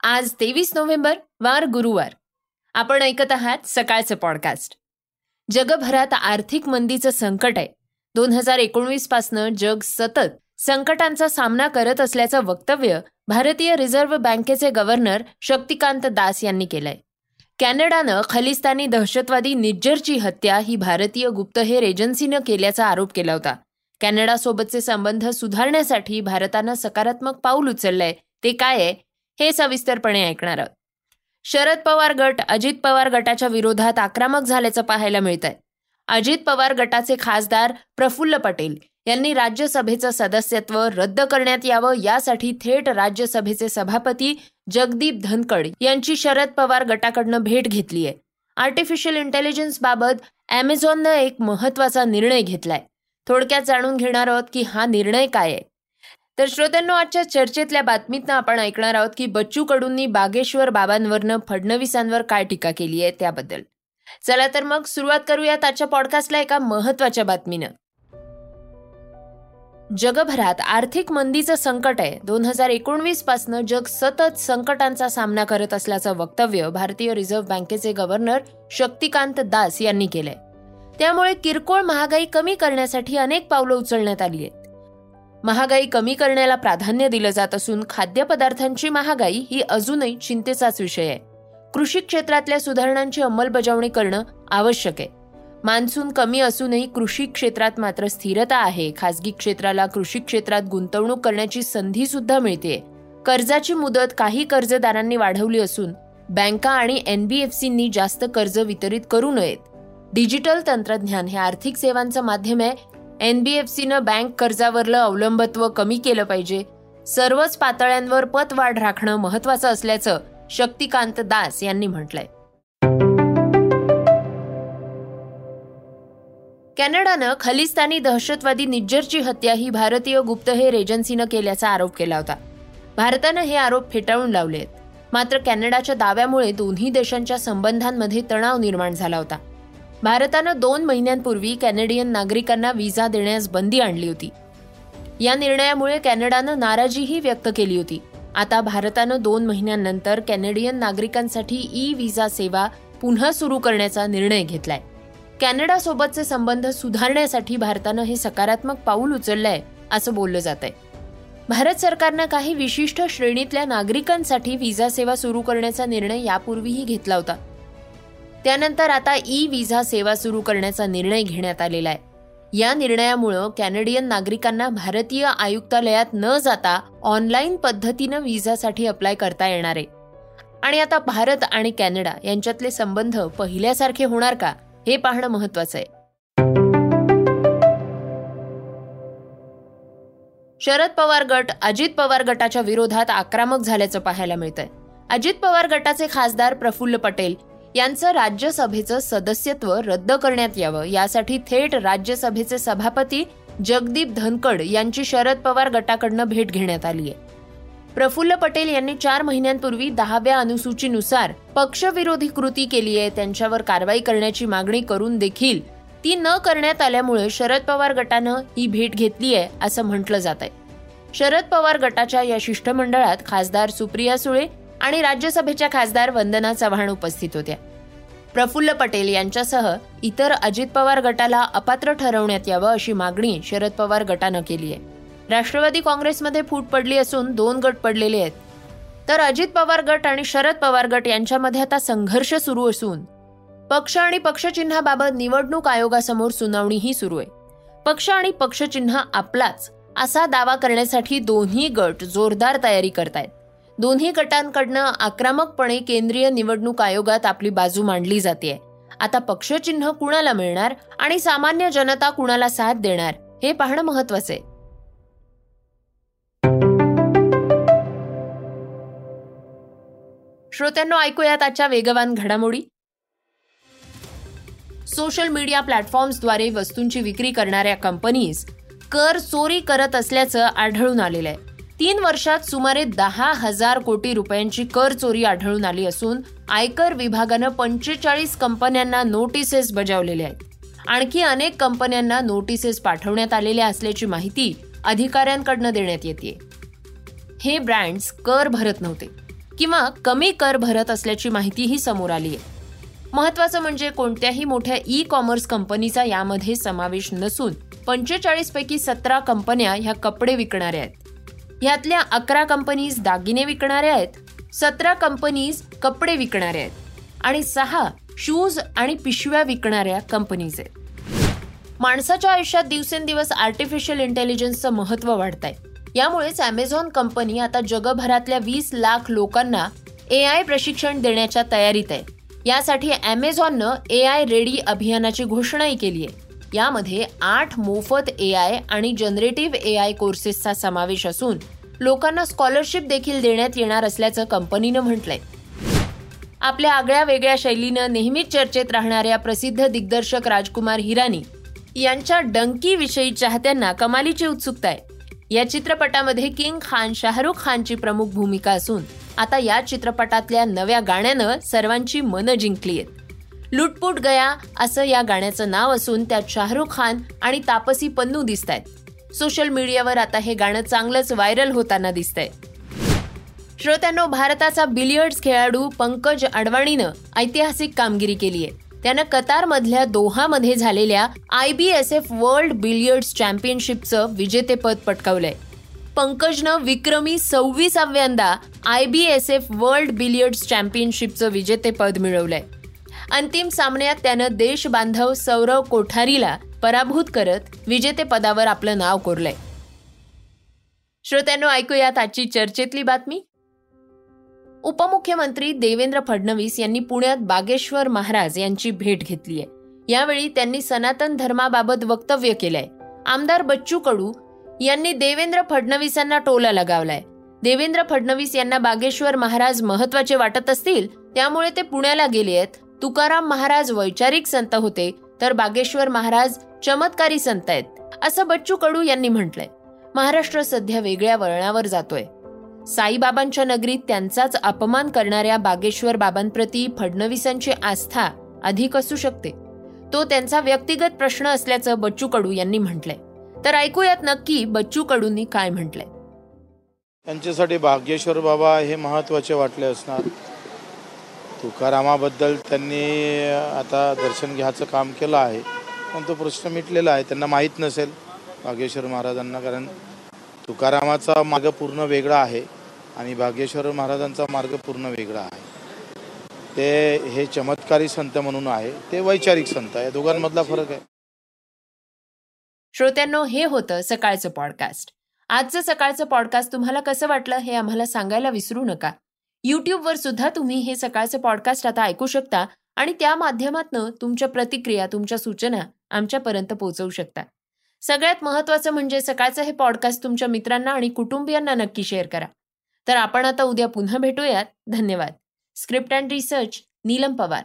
आज तेवीस नोव्हेंबर वार गुरुवार. आपण ऐकत आहात सकाळचं पॉडकास्ट जगभरात आर्थिक मंदीचं संकट आहे. दोन हजार एकोणवीस पासनं जग सतत संकटांचा सामना करत असल्याचं वक्तव्य भारतीय रिझर्व्ह बँकेचे गव्हर्नर शक्तिकांत दास यांनी केलंय. कॅनडानं खलिस्तानी दहशतवादी निज्जरची हत्या ही भारतीय गुप्तहेर एजन्सीनं केल्याचा आरोप केला होता. कॅनडासोबतचे संबंध सुधारण्यासाठी भारतानं सकारात्मक पाऊल उचललंय. ते काय आहे? हे सविस्तरपणे ऐकणार आहोत. शरद पवार गट अजित पवार गटाच्या विरोधात आक्रमक झाल्याचं पाहायला मिळतंय. अजित पवार गटाचे खासदार प्रफुल्ल पटेल यांनी राज्यसभेचं सदस्यत्व रद्द करण्यात यावं यासाठी थेट राज्यसभेचे सभापती जगदीप धनकड यांची शरद पवार गटाकडनं भेट घेतली आहे. आर्टिफिशियल इंटेलिजन्स बाबत अमेझॉननं एक महत्त्वाचा निर्णय घेतलाय. थोडक्यात जाणून घेणार आहोत की हा निर्णय काय आहे. तर श्रोत्यांनो आजच्या चर्चेतल्या बातमीतनं आपण ऐकणार आहोत की बच्चू कडूंनी बागेश्वर बाबांवरनं फडणवीसांवर काय टीका केली आहे त्याबद्दल. चला तर मग सुरुवात करूयात आजच्या पॉडकास्टला एका महत्त्वाच्या बातमीनं. जगभरात आर्थिक मंदीचं संकट आहे. दोन हजार एकोणवीस पासनं जग सतत संकटांचा सामना करत असल्याचं वक्तव्य भारतीय रिझर्व्ह बँकेचे गव्हर्नर शक्तिकांत दास यांनी केलंय. त्यामुळे किरकोळ महागाई कमी करण्यासाठी अनेक पावलं उचलण्यात आली आहेत. महागाई कमी करण्याला प्राधान्य दिलं जात असून खाद्यपदार्थांची महागाई ही अजूनही चिंतेचाच विषय आहे. कृषी क्षेत्रातल्या सुधारणांची अंमलबजावणी करणं आवश्यक आहे. मान्सून कमी असूनही कृषी क्षेत्रात मात्र स्थिरता आहे. खासगी क्षेत्राला कृषी क्षेत्रात गुंतवणूक करण्याची संधी सुद्धा मिळते. कर्जाची मुदत काही कर्जदारांनी वाढवली असून बँका आणि एनबीएफसींनी जास्त कर्ज वितरित करू नयेत. डिजिटल तंत्रज्ञान हे आर्थिक सेवांचं माध्यम आहे. एनबीएफसीनं बँक कर्जावरलं अवलंबत्व कमी केलं पाहिजे. सर्वच पातळ्यांवर पतवाढ राखणं महत्वाचं असल्याचं शक्तिकांत दास यांनी म्हटलंय. कॅनडानं खलिस्तानी दहशतवादी निज्जरची हत्या ही भारतीय गुप्तहेर एजन्सीनं केल्याचा आरोप केला होता. भारतानं हे आरोप फेटाळून लावले आहेत मात्र कॅनडाच्या दाव्यामुळे दोन्ही देशांच्या संबंधांमध्ये तणाव निर्माण झाला होता. भारतानं दोन महिन्यांपूर्वी कॅनेडियन नागरिकांना व्हिसा देण्यास बंदी आणली होती. या निर्णयामुळे कॅनडानं नाराजीही व्यक्त केली होती. आता भारतानं दोन महिन्यांनंतर कॅनेडियन नागरिकांसाठी ई व्हिसा सेवा पुन्हा सुरू करण्याचा निर्णय घेतलाय. कॅनडासोबतचे संबंध सुधारण्यासाठी भारतानं हे सकारात्मक पाऊल उचललंय असं बोललं जात आहे भारत सरकारनं काही विशिष्ट श्रेणीतल्या नागरिकांसाठी व्हिसा सेवा सुरू करण्याचा निर्णय यापूर्वीही घेतला होता. त्यानंतर आता ई व्हिसा सेवा सुरू करण्याचा निर्णय घेण्यात आलेला आहे. या निर्णयामुळं कॅनेडियन नागरिकांना भारतीय आयुक्तालयात न जाता ऑनलाईन पद्धतीनं व्हिसासाठी अप्लाय करता येणार आहे. आणि आता भारत आणि कॅनडा यांच्यातले संबंध पहिल्यासारखे होणार का हे पाहणं महत्वाचं आहे. शरद पवार गट अजित पवार गटाच्या विरोधात आक्रमक झाल्याचं पाहायला मिळतंय. अजित पवार गटाचे खासदार प्रफुल्ल पटेल यांचं राज्यसभेचं सदस्यत्व रद्द करण्यात यावं. यासाठी थेट राज्यसभेचे सभापती जगदीप धनकड यांची शरद पवार गटाकडनं भेट घेण्यात आली आहे प्रफुल्ल पटेल यांनी चार महिन्यांपूर्वी दहाव्या अनुसूचीनुसार पक्षविरोधी कृती केली आहे. त्यांच्यावर कारवाई करण्याची मागणी करून देखील ती न करण्यात आल्यामुळे शरद पवार गटानं ही भेट घेतली आहे असं म्हटलं जात आहे शरद पवार गटाच्या या शिष्टमंडळात खासदार सुप्रिया सुळे आणि राज्यसभेच्या खासदार वंदना चव्हाण उपस्थित होत्या. प्रफुल्ल पटेल यांच्यासह इतर अजित पवार गटाला अपात्र ठरवण्यात यावं अशी मागणी शरद पवार गटानं केली आहे. राष्ट्रवादी काँग्रेसमध्ये फूट पडली असून दोन गट पडलेले आहेत. तर अजित पवार गट आणि शरद पवार गट यांच्यामध्ये आता संघर्ष सुरू असून पक्ष आणि पक्षचिन्हाबाबत निवडणूक आयोगासमोर सुनावणीही सुरू आहे. पक्ष आणि पक्षचिन्ह आपलाच असा दावा करण्यासाठी दोन्ही गट जोरदार तयारी करतायत. दोन्ही गटांकडनं आक्रमकपणे केंद्रीय निवडणूक आयोगात आपली बाजू मांडली जाते. आता पक्षचिन्ह कुणाला मिळणार आणि सामान्य जनता कुणाला साथ देणार हे पाहणं महत्वाचं आहे. श्रोत्यांना ऐकूयात आजच्या वेगवान घडामोडी. सोशल मीडिया प्लॅटफॉर्म्सद्वारे वस्तूंची विक्री करणाऱ्या कंपनीज कर चोरी करत असल्याचं आढळून आलेलं आहे. तीन वर्षात सुमारे दहा हजार कोटी रुपयांची कर चोरी आढळून आली असून आयकर विभागानं पंचेचाळीस कंपन्यांना नोटिसेस बजावलेल्या आहेत. आणखी अनेक कंपन्यांना नोटिसेस पाठवण्यात आलेल्या असल्याची माहिती अधिकाऱ्यांकडनं देण्यात येते हे ब्रँड्स कर भरत नव्हते किंवा कमी कर भरत असल्याची माहितीही समोर आली आहे महत्वाचं म्हणजे कोणत्याही मोठ्या ई कॉमर्स कंपनीचा यामध्ये समावेश नसून पंचेचाळीसपैकी सतरा कंपन्या ह्या कपडे विकणाऱ्या आहेत. यातल्या अकरा कंपनीज दागिने विकणाऱ्या आहेत सतरा कंपनीज कपडे विकणाऱ्या आहेत आणि सहा शूज आणि पिशव्या विकणाऱ्या कंपनीज आहेत. माणसाच्या आयुष्यात दिवसेंदिवस आर्टिफिशियल इंटेलिजन्सचं महत्त्व वाढत आहे यामुळेच अमेझॉन कंपनी आता जगभरातल्या वीस लाख लोकांना ए आय प्रशिक्षण देण्याच्या तयारीत आहे. यासाठी अमेझॉननं ए आय रेडी अभियानाची घोषणाही केली आहे यामध्ये आठ मोफत ए आय आणि जनरेटिव्ह ए आय कोर्सेसचा समावेश असून लोकांना स्कॉलरशिप देखील देण्यात येणार असल्याचं कंपनीनं म्हटलंय. आपल्या आगळ्या वेगळ्या शैलीनं नेहमीच चर्चेत राहणाऱ्या प्रसिद्ध दिग्दर्शक राजकुमार हिरानी यांच्या डंकी विषयी चाहत्यांना कमालीची उत्सुकता आहे. या चित्रपटामध्ये किंग खान शाहरुख खानची प्रमुख भूमिका असून आता या चित्रपटातल्या नव्या गाण्यानं सर्वांची मनं जिंकली आहेत. लुटपुट गया असं या गाण्याचं नाव असून त्यात शाहरुख खान आणि तापसी पन्नू दिसत आहेत सोशल मीडियावर आता हे गाणं चांगलंच व्हायरल होताना दिसतंय. श्रोत्यांनो भारताचा बिलियर्ड्स खेळाडू पंकज अडवाणीनं ऐतिहासिक कामगिरी केली आहे. त्यानं कतारमधल्या दोहामध्ये झालेल्या I B S F world billiards चॅम्पियनशिपचं विजेतेपद पटकावलंय. पंकजनं विक्रमी सव्वीसाव्यांदा I B S F world billiards चॅम्पियनशिपचं विजेतेपद मिळवलंय. अंतिम सामन्यात त्यानं देश बांधव सौरव कोठारीला पराभूत करत विजेतेपदावर आपलं नाव कोरलंय. श्रोत्यांनो ऐकूयात आजची चर्चेतली बातमी. उपमुख्यमंत्री देवेंद्र फडणवीस यांनी पुण्यात बागेश्वर महाराज यांची भेट घेतली आहे यावेळी त्यांनी सनातन धर्माबाबत वक्तव्य केलंय. आमदार बच्चू कडू यांनी देवेंद्र फडणवीसांना टोला लगावलाय. देवेंद्र फडणवीस यांना बागेश्वर महाराज महत्त्वाचे वाटत असतील त्यामुळे ते पुण्याला गेले आहेत तुकाराम महाराज वैचारिक संत होते तर बागेश्वर महाराज चमत्कारी संत आहेत असं बच्चू कडू यांनी म्हटलंय. महाराष्ट्र सध्या वेगळ्या वळणावर जातोय. साईबाबांच्या नगरीत त्यांचाच अपमान करणाऱ्या बागेश्वर बाबांप्रती फडणवीसांची आस्था अधिक असू शकते. तो त्यांचा व्यक्तिगत प्रश्न असल्याचं बच्चू कडू यांनी म्हटलंय. तर ऐकूयात नक्की बच्चू कडूंनी काय म्हटलंय. त्यांच्यासाठी बागेश्वर बाबा हे महत्त्वाचे वाटले असणार. तुकारामाबद्दल त्यांनी आता दर्शन घ्यायचं काम केलं आहे. पण तो प्रश्न मिटलेला आहे. त्यांना माहीत नसेल भाग्येश्वर महाराजांना कारण तुकारामाचा मार्ग पूर्ण वेगळा आहे आणि भाग्येश्वर महाराजांचा मार्ग पूर्ण वेगळा आहे. ते हे चमत्कारी संत म्हणून आहे. ते वैचारिक संत आहे. दोघांमधला फरक आहे. श्रोत्यांनो हे होतं सकाळचं पॉडकास्ट आजचं सकाळचं पॉडकास्ट तुम्हाला कसं वाटलं हे आम्हाला सांगायला विसरू नका. यूट्यूबवर सुद्धा तुम्ही हे सकाळचं पॉडकास्ट आता ऐकू शकता आणि त्या माध्यमातून तुमच्या प्रतिक्रिया तुमच्या सूचना आमच्यापर्यंत पोहोचवू शकता. सगळ्यात महत्वाचं म्हणजे सकाळचं हे पॉडकास्ट तुमच्या मित्रांना आणि कुटुंबियांना नक्की शेअर करा. तर आपण आता उद्या पुन्हा भेटूयात. धन्यवाद. Script and research Neelam Pawar.